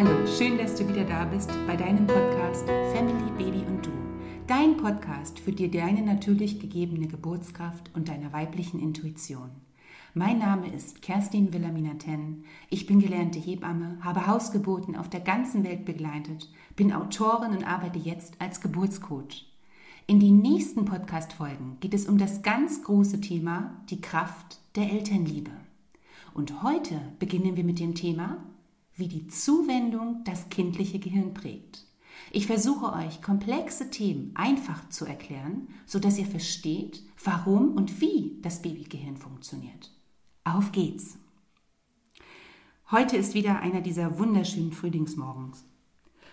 Hallo, schön, dass du wieder da bist bei deinem Podcast Family, Baby und Du. Dein Podcast für dir deine natürlich gegebene Geburtskraft und deiner weiblichen Intuition. Mein Name ist Kerstin Wilhelmina Ten. Ich bin gelernte Hebamme, habe Hausgeburten auf der ganzen Welt begleitet, bin Autorin und arbeite jetzt als Geburtscoach. In den nächsten Podcast-Folgen geht es um das ganz große Thema, die Kraft der Elternliebe. Und heute beginnen wir mit dem Thema wie die Zuwendung das kindliche Gehirn prägt. Ich versuche euch komplexe Themen einfach zu erklären, sodass ihr versteht, warum und wie das Babygehirn funktioniert. Auf geht's! Heute ist wieder einer dieser wunderschönen Frühlingsmorgens.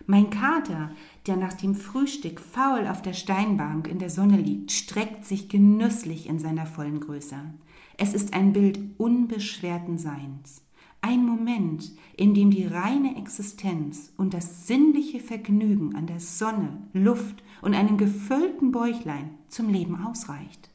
Mein Kater, der nach dem Frühstück faul auf der Steinbank in der Sonne liegt, streckt sich genüsslich in seiner vollen Größe. Es ist ein Bild unbeschwerten Seins. Ein Moment, in dem die reine Existenz und das sinnliche Vergnügen an der Sonne, Luft und einem gefüllten Bäuchlein zum Leben ausreicht.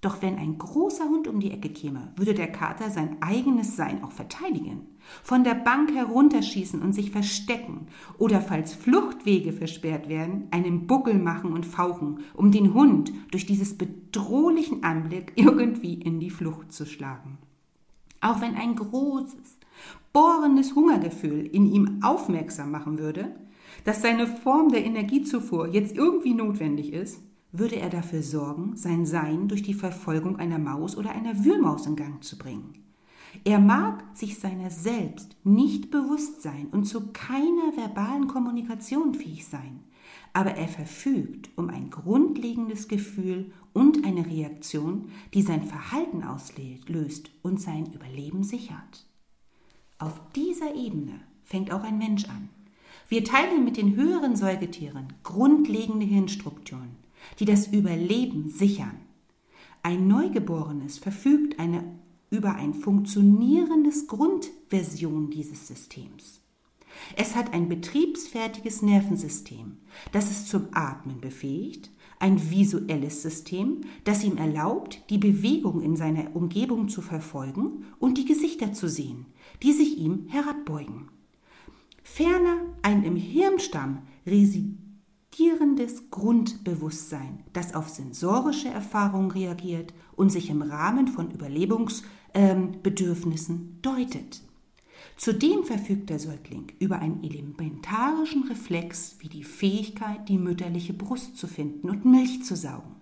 Doch wenn ein großer Hund um die Ecke käme, würde der Kater sein eigenes Sein auch verteidigen, von der Bank herunterschießen und sich verstecken oder falls Fluchtwege versperrt werden, einen Buckel machen und fauchen, um den Hund durch dieses bedrohlichen Anblick irgendwie in die Flucht zu schlagen. Auch wenn ein großes, bohrendes Hungergefühl in ihm aufmerksam machen würde, dass seine Form der Energiezufuhr jetzt irgendwie notwendig ist, würde er dafür sorgen, sein Sein durch die Verfolgung einer Maus oder einer Wühlmaus in Gang zu bringen. Er mag sich seiner selbst nicht bewusst sein und zu keiner verbalen Kommunikation fähig sein, aber er verfügt um ein grundlegendes Gefühl und eine Reaktion, die sein Verhalten auslöst und sein Überleben sichert. Auf dieser Ebene fängt auch ein Mensch an. Wir teilen mit den höheren Säugetieren grundlegende Hirnstrukturen, die das Überleben sichern. Ein Neugeborenes verfügt eine, über ein funktionierendes Grundversion dieses Systems. Es hat ein betriebsfertiges Nervensystem, das es zum Atmen befähigt, ein visuelles System, das ihm erlaubt, die Bewegung in seiner Umgebung zu verfolgen und die Gesichter zu sehen, die sich ihm herabbeugen. Ferner ein im Hirnstamm residierendes Grundbewusstsein, das auf sensorische Erfahrungen reagiert und sich im Rahmen von Überlebensbedürfnissen äh, deutet. Zudem verfügt der Säugling über einen elementarischen Reflex wie die Fähigkeit, die mütterliche Brust zu finden und Milch zu saugen.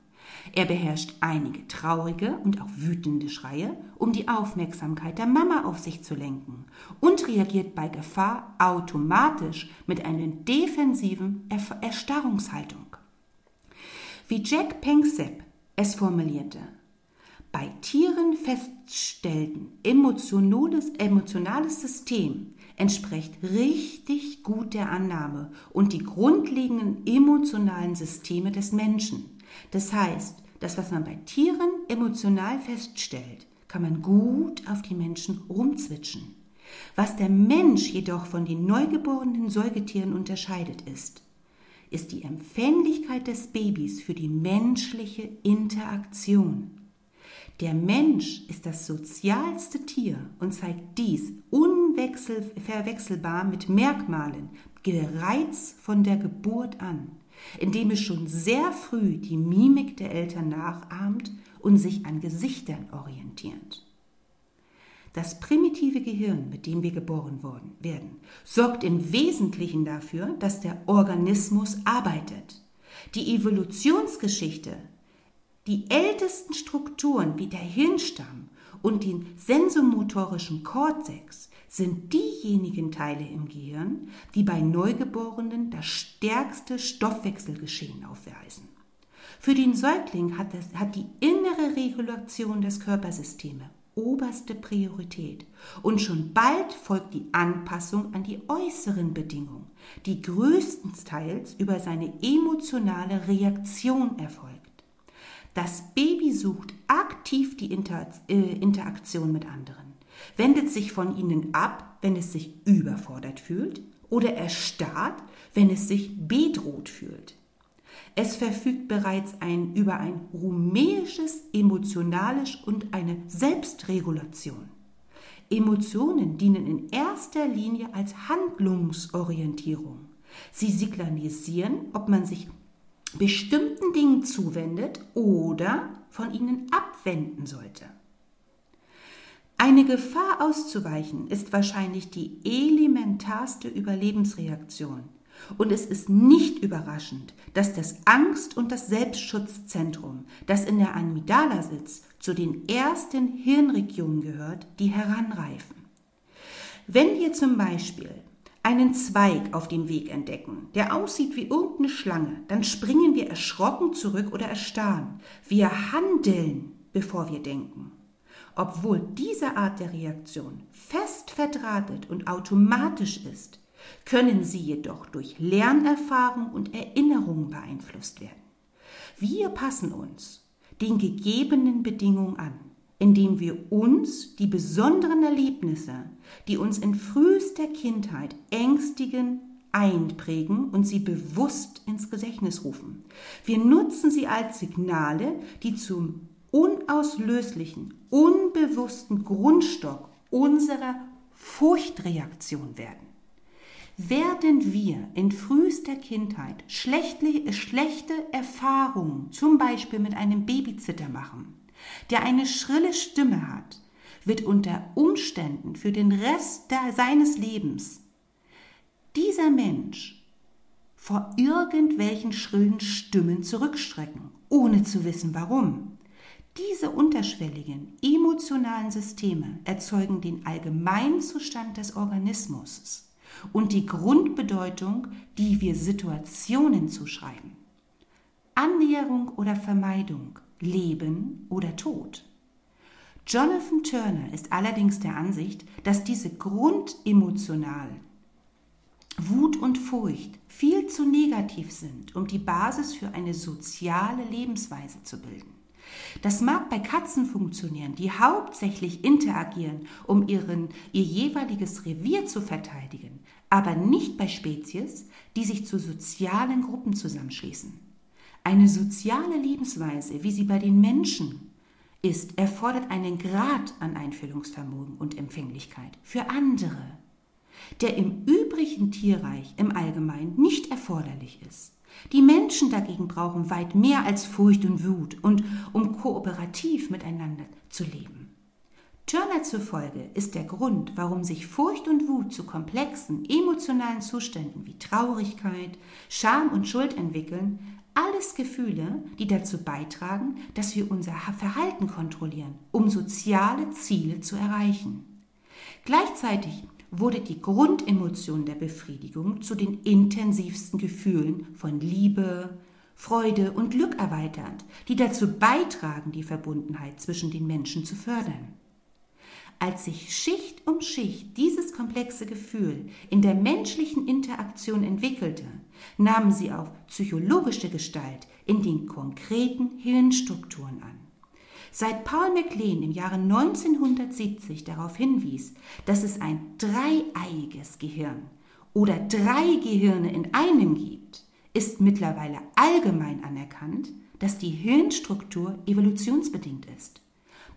Er beherrscht einige traurige und auch wütende Schreie, um die Aufmerksamkeit der Mama auf sich zu lenken und reagiert bei Gefahr automatisch mit einer defensiven Erstarrungshaltung. Wie Jack Pengsep es formulierte, bei Tieren feststellten emotionales, emotionales System entspricht richtig gut der Annahme und die grundlegenden emotionalen Systeme des Menschen. Das heißt, das, was man bei Tieren emotional feststellt, kann man gut auf die Menschen rumzwitschen. Was der Mensch jedoch von den neugeborenen Säugetieren unterscheidet ist, ist die Empfänglichkeit des Babys für die menschliche Interaktion. Der Mensch ist das sozialste Tier und zeigt dies unverwechselbar mit Merkmalen, gereizt von der Geburt an, indem es schon sehr früh die Mimik der Eltern nachahmt und sich an Gesichtern orientiert. Das primitive Gehirn, mit dem wir geboren worden werden, sorgt im Wesentlichen dafür, dass der Organismus arbeitet. Die Evolutionsgeschichte die ältesten Strukturen wie der Hirnstamm und den sensomotorischen Kortex sind diejenigen Teile im Gehirn, die bei Neugeborenen das stärkste Stoffwechselgeschehen aufweisen. Für den Säugling hat, das, hat die innere Regulation des Körpersysteme oberste Priorität und schon bald folgt die Anpassung an die äußeren Bedingungen, die größtenteils über seine emotionale Reaktion erfolgt. Das Baby sucht aktiv die Inter äh, Interaktion mit anderen, wendet sich von ihnen ab, wenn es sich überfordert fühlt, oder erstarrt, wenn es sich bedroht fühlt. Es verfügt bereits ein, über ein rumäisches, emotionales und eine Selbstregulation. Emotionen dienen in erster Linie als Handlungsorientierung. Sie signalisieren, ob man sich bestimmten Dingen zuwendet oder von ihnen abwenden sollte. Eine Gefahr auszuweichen ist wahrscheinlich die elementarste Überlebensreaktion. Und es ist nicht überraschend, dass das Angst- und das Selbstschutzzentrum, das in der Amygdala sitzt, zu den ersten Hirnregionen gehört, die heranreifen. Wenn wir zum Beispiel einen Zweig auf dem Weg entdecken, der aussieht wie irgendeine Schlange, dann springen wir erschrocken zurück oder erstarren. Wir handeln, bevor wir denken. Obwohl diese Art der Reaktion fest verdrahtet und automatisch ist, können sie jedoch durch Lernerfahrung und Erinnerung beeinflusst werden. Wir passen uns den gegebenen Bedingungen an, indem wir uns die besonderen Erlebnisse, die uns in frühester Kindheit ängstigen, einprägen und sie bewusst ins Gedächtnis rufen. Wir nutzen sie als Signale, die zum unauslöslichen, unbewussten Grundstock unserer Furchtreaktion werden. Werden wir in frühester Kindheit schlechte, Erfahrungen, zum Beispiel mit einem Babysitter machen, der eine schrille Stimme hat, wird unter Umständen für den Rest seines Lebens dieser Mensch vor irgendwelchen schrillen Stimmen zurückstrecken, ohne zu wissen warum. Diese unterschwelligen emotionalen Systeme erzeugen den Allgemeinzustand des Organismus und die Grundbedeutung, die wir Situationen zuschreiben. Annäherung oder Vermeidung, Leben oder Tod. Jonathan Turner ist allerdings der Ansicht, dass diese grundemotionalen Wut und Furcht viel zu negativ sind, um die Basis für eine soziale Lebensweise zu bilden. Das mag bei Katzen funktionieren, die hauptsächlich interagieren, um ihren, ihr jeweiliges Revier zu verteidigen, aber nicht bei Spezies, die sich zu sozialen Gruppen zusammenschließen. Eine soziale Lebensweise, wie sie bei den Menschen ist, erfordert einen Grad an Einfühlungsvermögen und Empfänglichkeit für andere, der im übrigen Tierreich im Allgemeinen nicht erforderlich ist. Die Menschen dagegen brauchen weit mehr als Furcht und Wut und um kooperativ miteinander zu leben. Turner zufolge ist der Grund, warum sich Furcht und Wut zu komplexen emotionalen Zuständen wie Traurigkeit, Scham und Schuld entwickeln, alles Gefühle, die dazu beitragen, dass wir unser Verhalten kontrollieren, um soziale Ziele zu erreichen. Gleichzeitig wurde die Grundemotion der Befriedigung zu den intensivsten Gefühlen von Liebe, Freude und Glück erweiternd, die dazu beitragen, die Verbundenheit zwischen den Menschen zu fördern. Als sich Schicht um Schicht dieses komplexe Gefühl in der menschlichen Interaktion entwickelte, nahmen sie auch psychologische Gestalt in den konkreten Hirnstrukturen an. Seit Paul MacLean im Jahre 1970 darauf hinwies, dass es ein dreieiges Gehirn oder drei Gehirne in einem gibt, ist mittlerweile allgemein anerkannt, dass die Hirnstruktur evolutionsbedingt ist.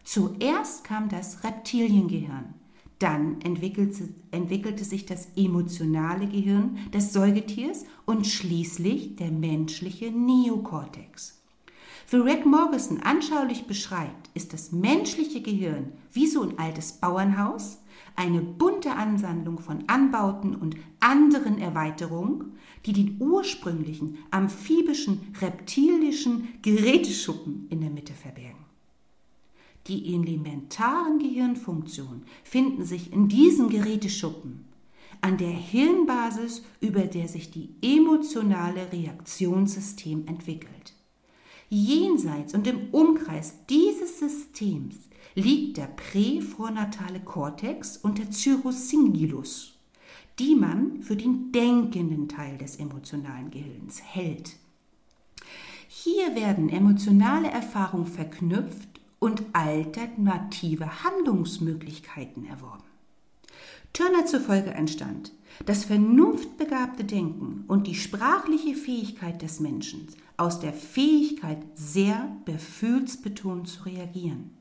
Zuerst kam das Reptiliengehirn, dann entwickelte, entwickelte, sich das emotionale Gehirn des Säugetiers und schließlich der menschliche Neokortex. Wie Rick Morgeson anschaulich beschreibt, ist das menschliche Gehirn wie so ein altes Bauernhaus, eine bunte Ansammlung von Anbauten und anderen Erweiterungen, die den ursprünglichen amphibischen, reptilischen Geräteschuppen in der Mitte verbergen. Die elementaren Gehirnfunktionen finden sich in diesem Geräteschuppen, an der Hirnbasis, über der sich die emotionale Reaktionssystem entwickelt. Jenseits und im Umkreis dieses Systems liegt der präfrontale Kortex und der Cyrus die man für den denkenden Teil des emotionalen Gehirns hält. Hier werden emotionale Erfahrungen verknüpft und alternative Handlungsmöglichkeiten erworben. Turner zufolge entstand das vernunftbegabte Denken und die sprachliche Fähigkeit des Menschen aus der Fähigkeit, sehr befühlsbetont zu reagieren.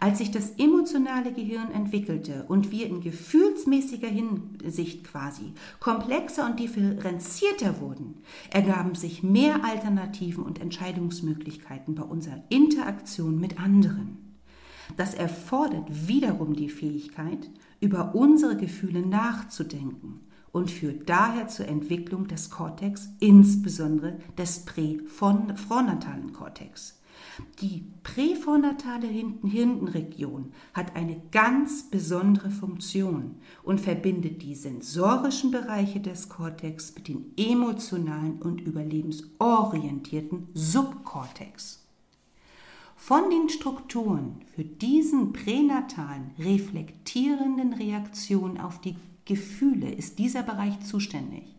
Als sich das emotionale Gehirn entwickelte und wir in gefühlsmäßiger Hinsicht quasi komplexer und differenzierter wurden, ergaben sich mehr Alternativen und Entscheidungsmöglichkeiten bei unserer Interaktion mit anderen. Das erfordert wiederum die Fähigkeit, über unsere Gefühle nachzudenken und führt daher zur Entwicklung des Kortex, insbesondere des präfrontalen Kortex. Die präfrontale Hirnregion hat eine ganz besondere Funktion und verbindet die sensorischen Bereiche des Kortex mit den emotionalen und überlebensorientierten Subkortex. Von den Strukturen für diesen pränatalen, reflektierenden Reaktionen auf die Gefühle ist dieser Bereich zuständig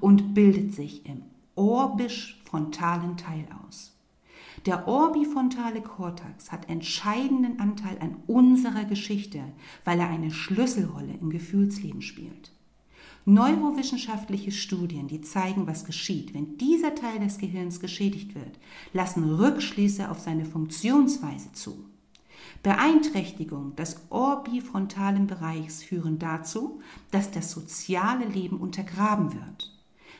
und bildet sich im orbisch-frontalen Teil aus. Der orbifrontale Kortex hat entscheidenden Anteil an unserer Geschichte, weil er eine Schlüsselrolle im Gefühlsleben spielt. Neurowissenschaftliche Studien, die zeigen, was geschieht, wenn dieser Teil des Gehirns geschädigt wird, lassen Rückschlüsse auf seine Funktionsweise zu. Beeinträchtigungen des orbifrontalen Bereichs führen dazu, dass das soziale Leben untergraben wird.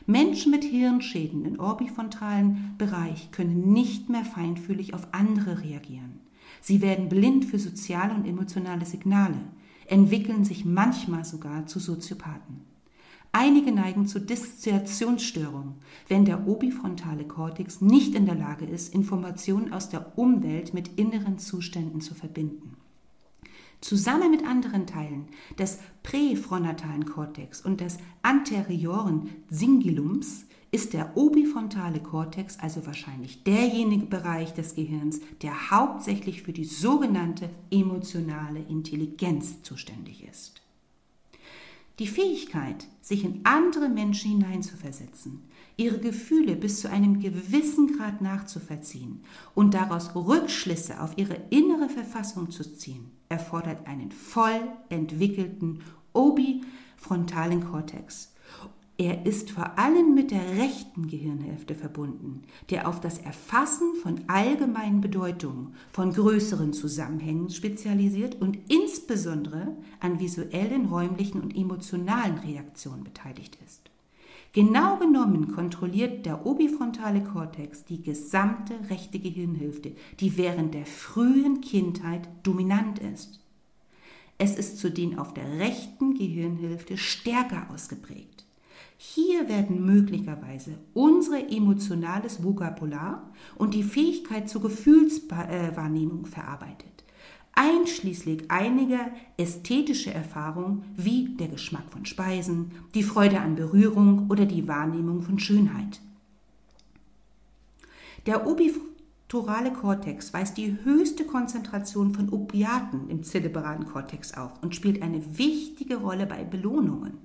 Menschen mit Hirnschäden im orbifrontalen Bereich können nicht mehr feinfühlig auf andere reagieren. Sie werden blind für soziale und emotionale Signale, entwickeln sich manchmal sogar zu Soziopathen. Einige neigen zu Dissoziationsstörungen, wenn der obifrontale Kortex nicht in der Lage ist, Informationen aus der Umwelt mit inneren Zuständen zu verbinden. Zusammen mit anderen Teilen des präfrontalen Kortex und des anterioren Cingulums ist der obifrontale Kortex also wahrscheinlich derjenige Bereich des Gehirns, der hauptsächlich für die sogenannte emotionale Intelligenz zuständig ist. Die Fähigkeit, sich in andere Menschen hineinzuversetzen, ihre Gefühle bis zu einem gewissen Grad nachzuvollziehen und daraus Rückschlüsse auf ihre innere Verfassung zu ziehen, erfordert einen voll entwickelten obifrontalen Kortex er ist vor allem mit der rechten Gehirnhälfte verbunden, der auf das Erfassen von allgemeinen Bedeutungen, von größeren Zusammenhängen spezialisiert und insbesondere an visuellen, räumlichen und emotionalen Reaktionen beteiligt ist. Genau genommen kontrolliert der obifrontale Kortex die gesamte rechte Gehirnhälfte, die während der frühen Kindheit dominant ist. Es ist zudem auf der rechten Gehirnhälfte stärker ausgeprägt. Hier werden möglicherweise unsere emotionales Vokabular und die Fähigkeit zur Gefühlswahrnehmung verarbeitet, einschließlich einiger ästhetische Erfahrungen wie der Geschmack von Speisen, die Freude an Berührung oder die Wahrnehmung von Schönheit. Der Torale Kortex weist die höchste Konzentration von Opiaten im zerebralen Kortex auf und spielt eine wichtige Rolle bei Belohnungen,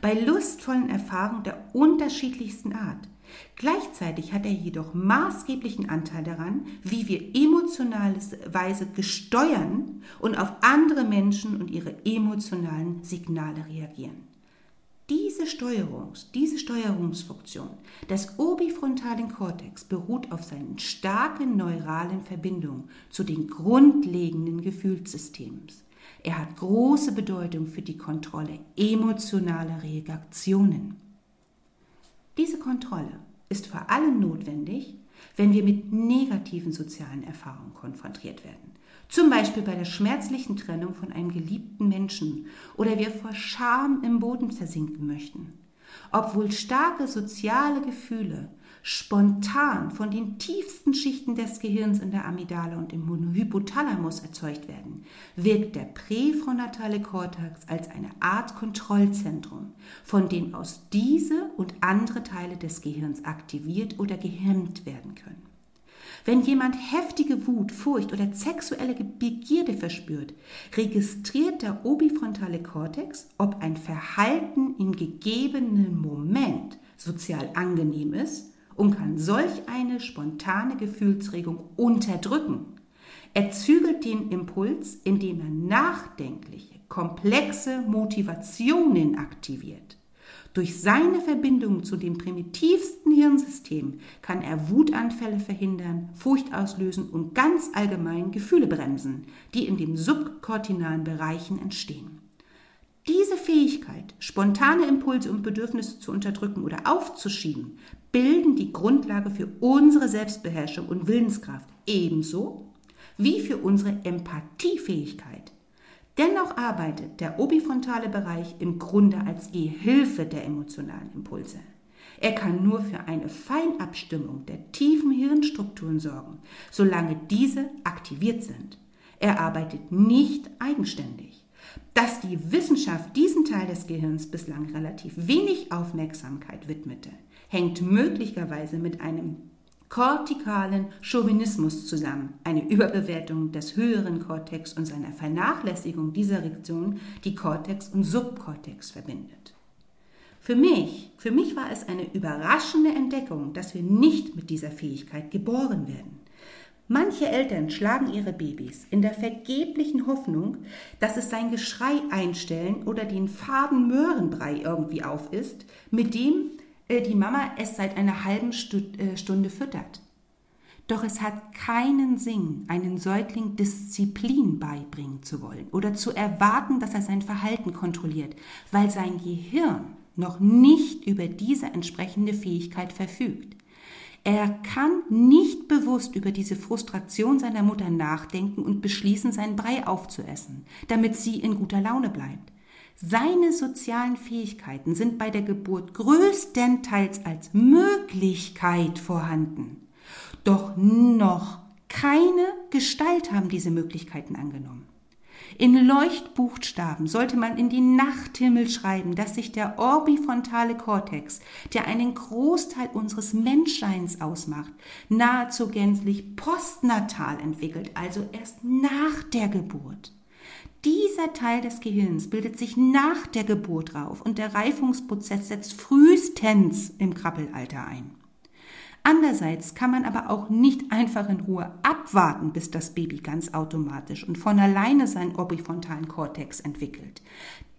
bei lustvollen Erfahrungen der unterschiedlichsten Art. Gleichzeitig hat er jedoch maßgeblichen Anteil daran, wie wir emotionalerweise gesteuern und auf andere Menschen und ihre emotionalen Signale reagieren. Diese, Steuerungs, diese Steuerungsfunktion des obifrontalen Kortex beruht auf seinen starken neuralen Verbindungen zu den grundlegenden Gefühlssystemen. Er hat große Bedeutung für die Kontrolle emotionaler Reaktionen. Diese Kontrolle ist vor allem notwendig, wenn wir mit negativen sozialen Erfahrungen konfrontiert werden. Zum Beispiel bei der schmerzlichen Trennung von einem geliebten Menschen oder wir vor Scham im Boden versinken möchten. Obwohl starke soziale Gefühle spontan von den tiefsten Schichten des Gehirns in der Amygdala und im Hypothalamus erzeugt werden, wirkt der präfrontale Kortex als eine Art Kontrollzentrum, von dem aus diese und andere Teile des Gehirns aktiviert oder gehemmt werden können. Wenn jemand heftige Wut, Furcht oder sexuelle Begierde verspürt, registriert der obifrontale Kortex, ob ein Verhalten im gegebenen Moment sozial angenehm ist und kann solch eine spontane Gefühlsregung unterdrücken. Er zügelt den Impuls, indem er nachdenkliche, komplexe Motivationen aktiviert. Durch seine Verbindung zu dem primitivsten Hirnsystem kann er Wutanfälle verhindern, Furcht auslösen und ganz allgemein Gefühle bremsen, die in den subkortinalen Bereichen entstehen. Diese Fähigkeit, spontane Impulse und Bedürfnisse zu unterdrücken oder aufzuschieben, bilden die Grundlage für unsere Selbstbeherrschung und Willenskraft, ebenso wie für unsere Empathiefähigkeit. Dennoch arbeitet der obifrontale Bereich im Grunde als Gehilfe der emotionalen Impulse. Er kann nur für eine Feinabstimmung der tiefen Hirnstrukturen sorgen, solange diese aktiviert sind. Er arbeitet nicht eigenständig. Dass die Wissenschaft diesen Teil des Gehirns bislang relativ wenig Aufmerksamkeit widmete, hängt möglicherweise mit einem kortikalen Chauvinismus zusammen, eine Überbewertung des höheren Kortex und seiner Vernachlässigung dieser Region, die Kortex und Subkortex verbindet. Für mich, für mich war es eine überraschende Entdeckung, dass wir nicht mit dieser Fähigkeit geboren werden. Manche Eltern schlagen ihre Babys in der vergeblichen Hoffnung, dass es sein Geschrei einstellen oder den faden Möhrenbrei irgendwie aufisst, mit dem äh, die Mama es seit einer halben äh, Stunde füttert. Doch es hat keinen Sinn, einen Säugling Disziplin beibringen zu wollen oder zu erwarten, dass er sein Verhalten kontrolliert, weil sein Gehirn noch nicht über diese entsprechende Fähigkeit verfügt. Er kann nicht bewusst über diese Frustration seiner Mutter nachdenken und beschließen, seinen Brei aufzuessen, damit sie in guter Laune bleibt. Seine sozialen Fähigkeiten sind bei der Geburt größtenteils als Möglichkeit vorhanden. Doch noch keine Gestalt haben diese Möglichkeiten angenommen. In Leuchtbuchstaben sollte man in die Nachthimmel schreiben, dass sich der orbifrontale Kortex, der einen Großteil unseres Menschseins ausmacht, nahezu gänzlich postnatal entwickelt, also erst nach der Geburt. Dieser Teil des Gehirns bildet sich nach der Geburt auf und der Reifungsprozess setzt frühestens im Krabbelalter ein. Andererseits kann man aber auch nicht einfach in Ruhe abwarten, bis das Baby ganz automatisch und von alleine seinen orbifrontalen Kortex entwickelt.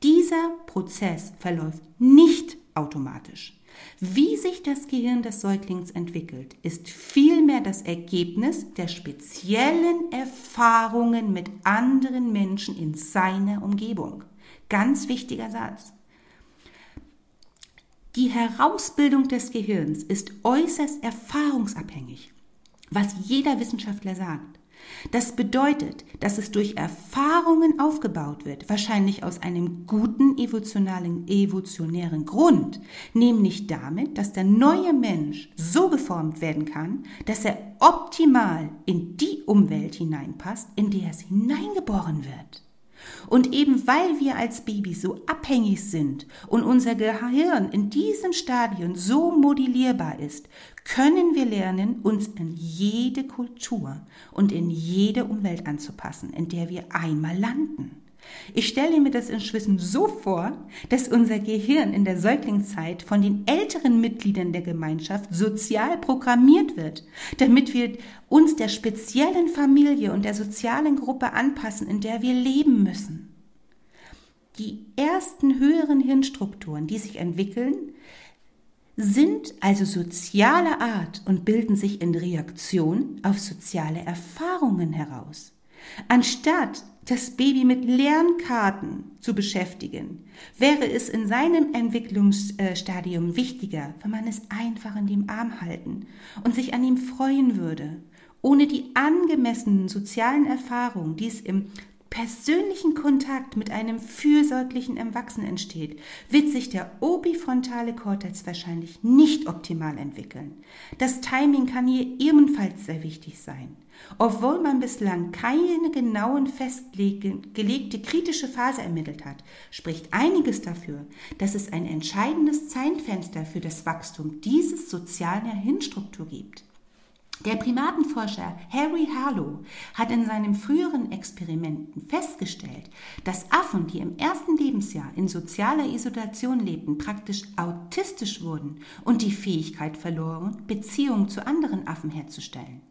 Dieser Prozess verläuft nicht automatisch. Wie sich das Gehirn des Säuglings entwickelt, ist vielmehr das Ergebnis der speziellen Erfahrungen mit anderen Menschen in seiner Umgebung. Ganz wichtiger Satz. Die Herausbildung des Gehirns ist äußerst erfahrungsabhängig, was jeder Wissenschaftler sagt. Das bedeutet, dass es durch Erfahrungen aufgebaut wird, wahrscheinlich aus einem guten evolutionären, evolutionären Grund, nämlich damit, dass der neue Mensch so geformt werden kann, dass er optimal in die Umwelt hineinpasst, in die er hineingeboren wird. Und eben weil wir als Baby so abhängig sind und unser Gehirn in diesem Stadium so modellierbar ist, können wir lernen, uns in jede Kultur und in jede Umwelt anzupassen, in der wir einmal landen. Ich stelle mir das inzwischen so vor, dass unser Gehirn in der Säuglingszeit von den älteren Mitgliedern der Gemeinschaft sozial programmiert wird, damit wir uns der speziellen Familie und der sozialen Gruppe anpassen, in der wir leben müssen. Die ersten höheren Hirnstrukturen, die sich entwickeln, sind also sozialer Art und bilden sich in Reaktion auf soziale Erfahrungen heraus. Anstatt das Baby mit Lernkarten zu beschäftigen, wäre es in seinem Entwicklungsstadium wichtiger, wenn man es einfach in dem Arm halten und sich an ihm freuen würde. Ohne die angemessenen sozialen Erfahrungen, die es im persönlichen Kontakt mit einem fürsorglichen Erwachsenen entsteht, wird sich der obifrontale Kortex wahrscheinlich nicht optimal entwickeln. Das Timing kann hier ebenfalls sehr wichtig sein. Obwohl man bislang keine genauen festgelegte kritische Phase ermittelt hat, spricht einiges dafür, dass es ein entscheidendes Zeitfenster für das Wachstum dieses sozialen Hirnstruktur gibt. Der Primatenforscher Harry Harlow hat in seinen früheren Experimenten festgestellt, dass Affen, die im ersten Lebensjahr in sozialer Isolation lebten, praktisch autistisch wurden und die Fähigkeit verloren, Beziehungen zu anderen Affen herzustellen.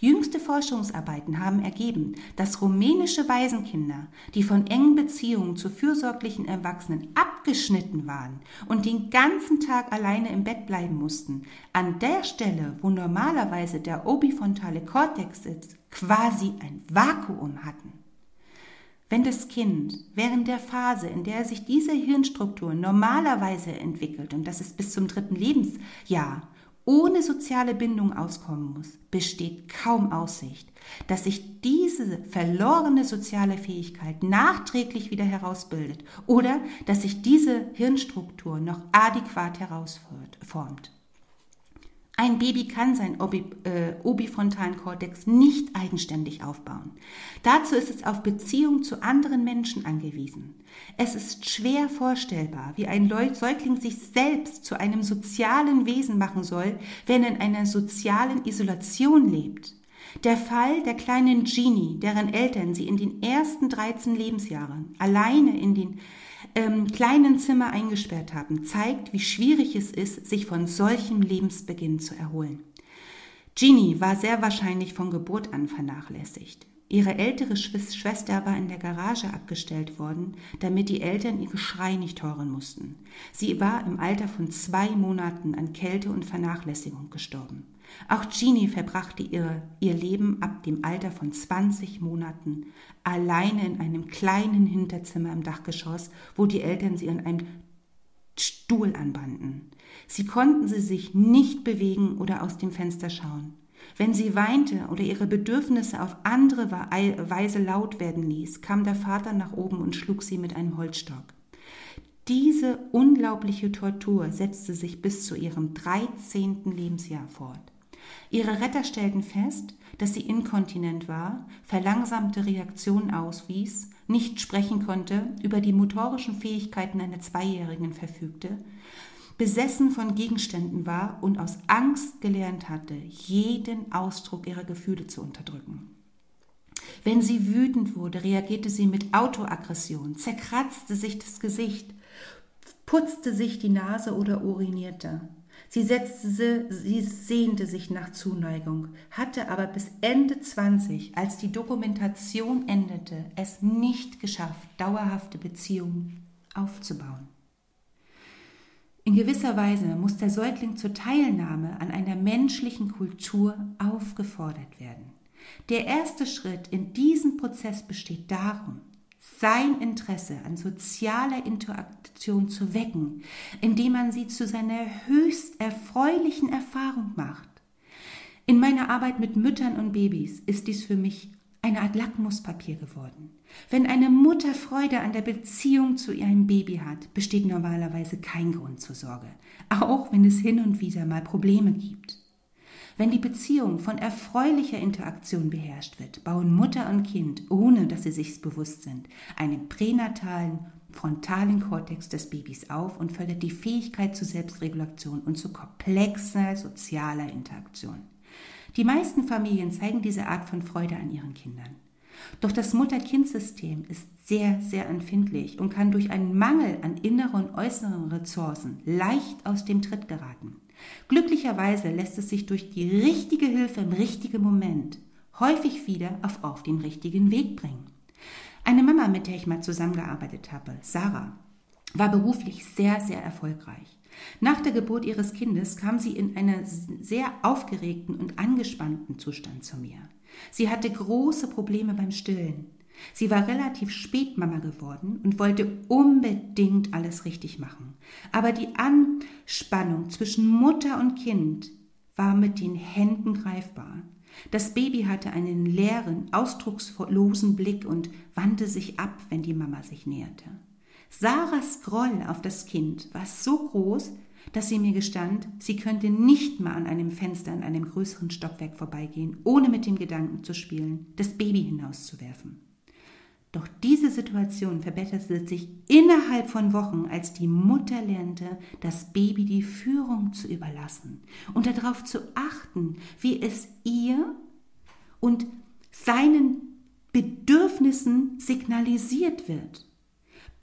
Jüngste Forschungsarbeiten haben ergeben, dass rumänische Waisenkinder, die von engen Beziehungen zu fürsorglichen Erwachsenen abgeschnitten waren und den ganzen Tag alleine im Bett bleiben mussten, an der Stelle, wo normalerweise der obifrontale Kortex sitzt, quasi ein Vakuum hatten. Wenn das Kind während der Phase, in der sich diese Hirnstruktur normalerweise entwickelt, und das ist bis zum dritten Lebensjahr, ohne soziale Bindung auskommen muss, besteht kaum Aussicht, dass sich diese verlorene soziale Fähigkeit nachträglich wieder herausbildet oder dass sich diese Hirnstruktur noch adäquat herausformt. Ein Baby kann seinen Obi, äh, obifrontalen Kortex nicht eigenständig aufbauen. Dazu ist es auf Beziehung zu anderen Menschen angewiesen. Es ist schwer vorstellbar, wie ein Säugling sich selbst zu einem sozialen Wesen machen soll, wenn er in einer sozialen Isolation lebt. Der Fall der kleinen Genie, deren Eltern sie in den ersten 13 Lebensjahren alleine in den ähm, kleinen Zimmer eingesperrt haben, zeigt, wie schwierig es ist, sich von solchem Lebensbeginn zu erholen. Jeannie war sehr wahrscheinlich von Geburt an vernachlässigt. Ihre ältere Schwester war in der Garage abgestellt worden, damit die Eltern ihr Geschrei nicht hören mussten. Sie war im Alter von zwei Monaten an Kälte und Vernachlässigung gestorben. Auch Jeannie verbrachte ihr, ihr Leben ab dem Alter von 20 Monaten alleine in einem kleinen Hinterzimmer im Dachgeschoss, wo die Eltern sie an einem Stuhl anbanden. Sie konnten sie sich nicht bewegen oder aus dem Fenster schauen. Wenn sie weinte oder ihre Bedürfnisse auf andere Weise laut werden ließ, kam der Vater nach oben und schlug sie mit einem Holzstock. Diese unglaubliche Tortur setzte sich bis zu ihrem 13. Lebensjahr fort. Ihre Retter stellten fest, dass sie inkontinent war, verlangsamte Reaktionen auswies, nicht sprechen konnte, über die motorischen Fähigkeiten einer Zweijährigen verfügte, besessen von Gegenständen war und aus Angst gelernt hatte, jeden Ausdruck ihrer Gefühle zu unterdrücken. Wenn sie wütend wurde, reagierte sie mit Autoaggression, zerkratzte sich das Gesicht, putzte sich die Nase oder urinierte. Sie, setzte, sie sehnte sich nach Zuneigung, hatte aber bis Ende 20, als die Dokumentation endete, es nicht geschafft, dauerhafte Beziehungen aufzubauen. In gewisser Weise muss der Säugling zur Teilnahme an einer menschlichen Kultur aufgefordert werden. Der erste Schritt in diesem Prozess besteht darum, sein Interesse an sozialer Interaktion zu wecken, indem man sie zu seiner höchst erfreulichen Erfahrung macht. In meiner Arbeit mit Müttern und Babys ist dies für mich eine Art Lackmuspapier geworden. Wenn eine Mutter Freude an der Beziehung zu ihrem Baby hat, besteht normalerweise kein Grund zur Sorge, auch wenn es hin und wieder mal Probleme gibt. Wenn die Beziehung von erfreulicher Interaktion beherrscht wird, bauen Mutter und Kind, ohne dass sie sich bewusst sind, einen pränatalen, frontalen Kortex des Babys auf und fördert die Fähigkeit zur Selbstregulation und zu komplexer sozialer Interaktion. Die meisten Familien zeigen diese Art von Freude an ihren Kindern. Doch das Mutter-Kind-System ist sehr, sehr empfindlich und kann durch einen Mangel an inneren und äußeren Ressourcen leicht aus dem Tritt geraten. Glücklicherweise lässt es sich durch die richtige Hilfe im richtigen Moment häufig wieder auf, auf den richtigen Weg bringen. Eine Mama, mit der ich mal zusammengearbeitet habe, Sarah, war beruflich sehr, sehr erfolgreich. Nach der Geburt ihres Kindes kam sie in einen sehr aufgeregten und angespannten Zustand zu mir. Sie hatte große Probleme beim Stillen. Sie war relativ spät Mama geworden und wollte unbedingt alles richtig machen. Aber die Anspannung zwischen Mutter und Kind war mit den Händen greifbar. Das Baby hatte einen leeren, ausdruckslosen Blick und wandte sich ab, wenn die Mama sich näherte. Sarahs Groll auf das Kind war so groß, dass sie mir gestand, sie könnte nicht mal an einem Fenster in einem größeren Stockwerk vorbeigehen, ohne mit dem Gedanken zu spielen, das Baby hinauszuwerfen. Doch diese Situation verbesserte sich innerhalb von Wochen, als die Mutter lernte, das Baby die Führung zu überlassen und darauf zu achten, wie es ihr und seinen Bedürfnissen signalisiert wird.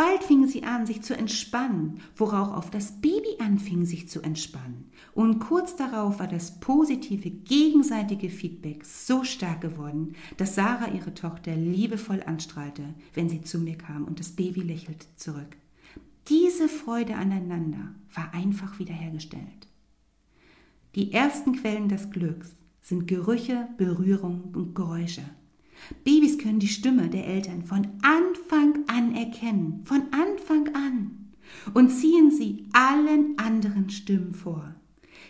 Bald fingen sie an, sich zu entspannen, worauf auch das Baby anfing, sich zu entspannen. Und kurz darauf war das positive, gegenseitige Feedback so stark geworden, dass Sarah ihre Tochter liebevoll anstrahlte, wenn sie zu mir kam und das Baby lächelte zurück. Diese Freude aneinander war einfach wiederhergestellt. Die ersten Quellen des Glücks sind Gerüche, Berührung und Geräusche. Babys können die Stimme der Eltern von Anfang an erkennen, von Anfang an, und ziehen sie allen anderen Stimmen vor.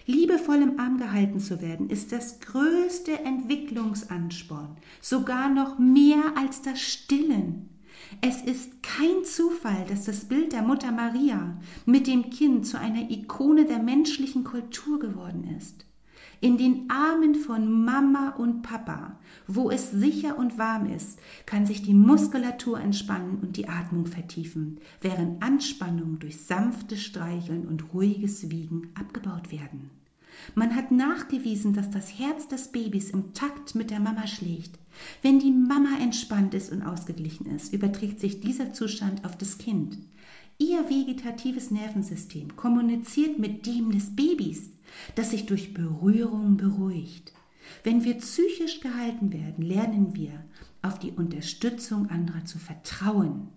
Liebevoll im Arm gehalten zu werden, ist das größte Entwicklungsansporn, sogar noch mehr als das Stillen. Es ist kein Zufall, dass das Bild der Mutter Maria mit dem Kind zu einer Ikone der menschlichen Kultur geworden ist in den Armen von Mama und Papa, wo es sicher und warm ist, kann sich die Muskulatur entspannen und die Atmung vertiefen, während Anspannung durch sanftes Streicheln und ruhiges Wiegen abgebaut werden. Man hat nachgewiesen, dass das Herz des Babys im Takt mit der Mama schlägt. Wenn die Mama entspannt ist und ausgeglichen ist, überträgt sich dieser Zustand auf das Kind. Ihr vegetatives Nervensystem kommuniziert mit dem des Babys das sich durch Berührung beruhigt. Wenn wir psychisch gehalten werden, lernen wir, auf die Unterstützung anderer zu vertrauen.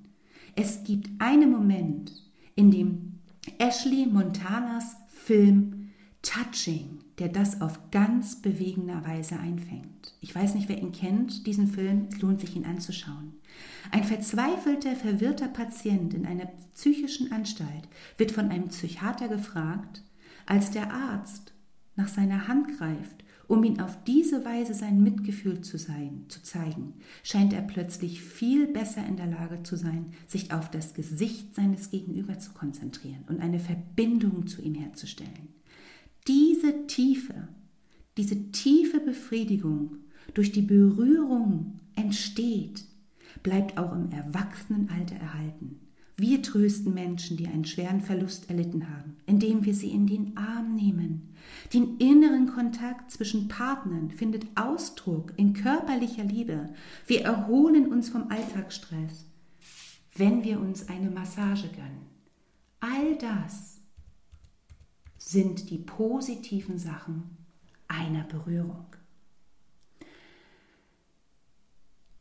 Es gibt einen Moment, in dem Ashley Montanas Film Touching, der das auf ganz bewegender Weise einfängt. Ich weiß nicht, wer ihn kennt, diesen Film, es lohnt sich ihn anzuschauen. Ein verzweifelter, verwirrter Patient in einer psychischen Anstalt wird von einem Psychiater gefragt, als der Arzt nach seiner Hand greift, um ihn auf diese Weise sein Mitgefühl zu, sein, zu zeigen, scheint er plötzlich viel besser in der Lage zu sein, sich auf das Gesicht seines Gegenüber zu konzentrieren und eine Verbindung zu ihm herzustellen. Diese tiefe, diese tiefe Befriedigung durch die Berührung entsteht, bleibt auch im Erwachsenenalter erhalten. Wir trösten Menschen, die einen schweren Verlust erlitten haben, indem wir sie in den Arm nehmen. Den inneren Kontakt zwischen Partnern findet Ausdruck in körperlicher Liebe. Wir erholen uns vom Alltagsstress, wenn wir uns eine Massage gönnen. All das sind die positiven Sachen einer Berührung.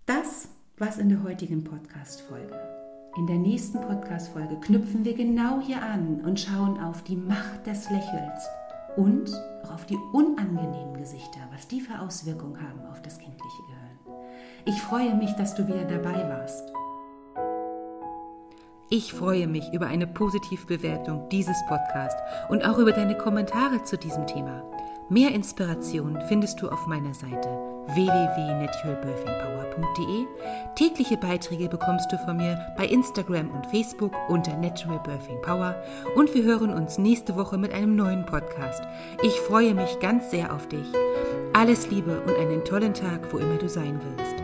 Das war's in der heutigen Podcast-Folge. In der nächsten Podcast-Folge knüpfen wir genau hier an und schauen auf die Macht des Lächelns und auch auf die unangenehmen Gesichter, was die für Auswirkungen haben auf das kindliche Gehirn. Ich freue mich, dass du wieder dabei warst. Ich freue mich über eine Positivbewertung dieses Podcasts und auch über deine Kommentare zu diesem Thema. Mehr Inspiration findest du auf meiner Seite www.naturalbirthingpower.de. Tägliche Beiträge bekommst du von mir bei Instagram und Facebook unter Natural Birthing Power und wir hören uns nächste Woche mit einem neuen Podcast. Ich freue mich ganz sehr auf dich. Alles Liebe und einen tollen Tag, wo immer du sein willst.